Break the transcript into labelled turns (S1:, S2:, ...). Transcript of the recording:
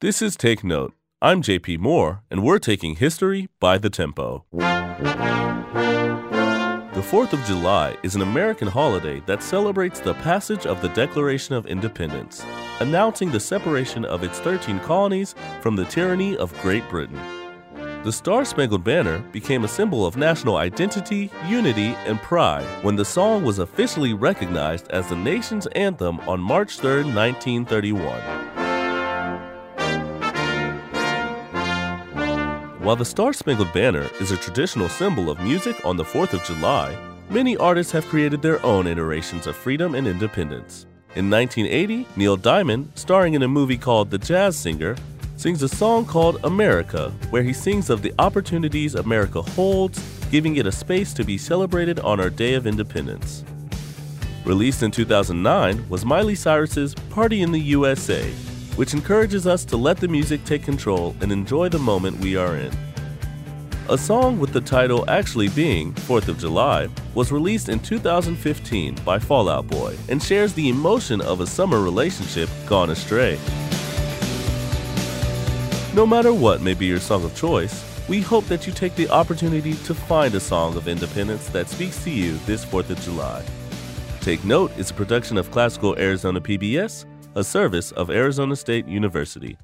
S1: This is Take Note. I'm JP Moore, and we're taking history by the tempo. The 4th of July is an American holiday that celebrates the passage of the Declaration of Independence, announcing the separation of its 13 colonies from the tyranny of Great Britain. The Star Spangled Banner became a symbol of national identity, unity, and pride when the song was officially recognized as the nation's anthem on March 3, 1931. While the Star Spangled Banner is a traditional symbol of music on the 4th of July, many artists have created their own iterations of freedom and independence. In 1980, Neil Diamond, starring in a movie called The Jazz Singer, sings a song called America, where he sings of the opportunities America holds, giving it a space to be celebrated on our Day of Independence. Released in 2009 was Miley Cyrus's Party in the USA, which encourages us to let the music take control and enjoy the moment we are in. A song with the title actually being 4th of July was released in 2015 by Fall Out Boy and shares the emotion of a summer relationship gone astray. No matter what may be your song of choice, we hope that you take the opportunity to find a song of independence that speaks to you this 4th of July. Take Note is a production of Classical Arizona PBS, a service of Arizona State University.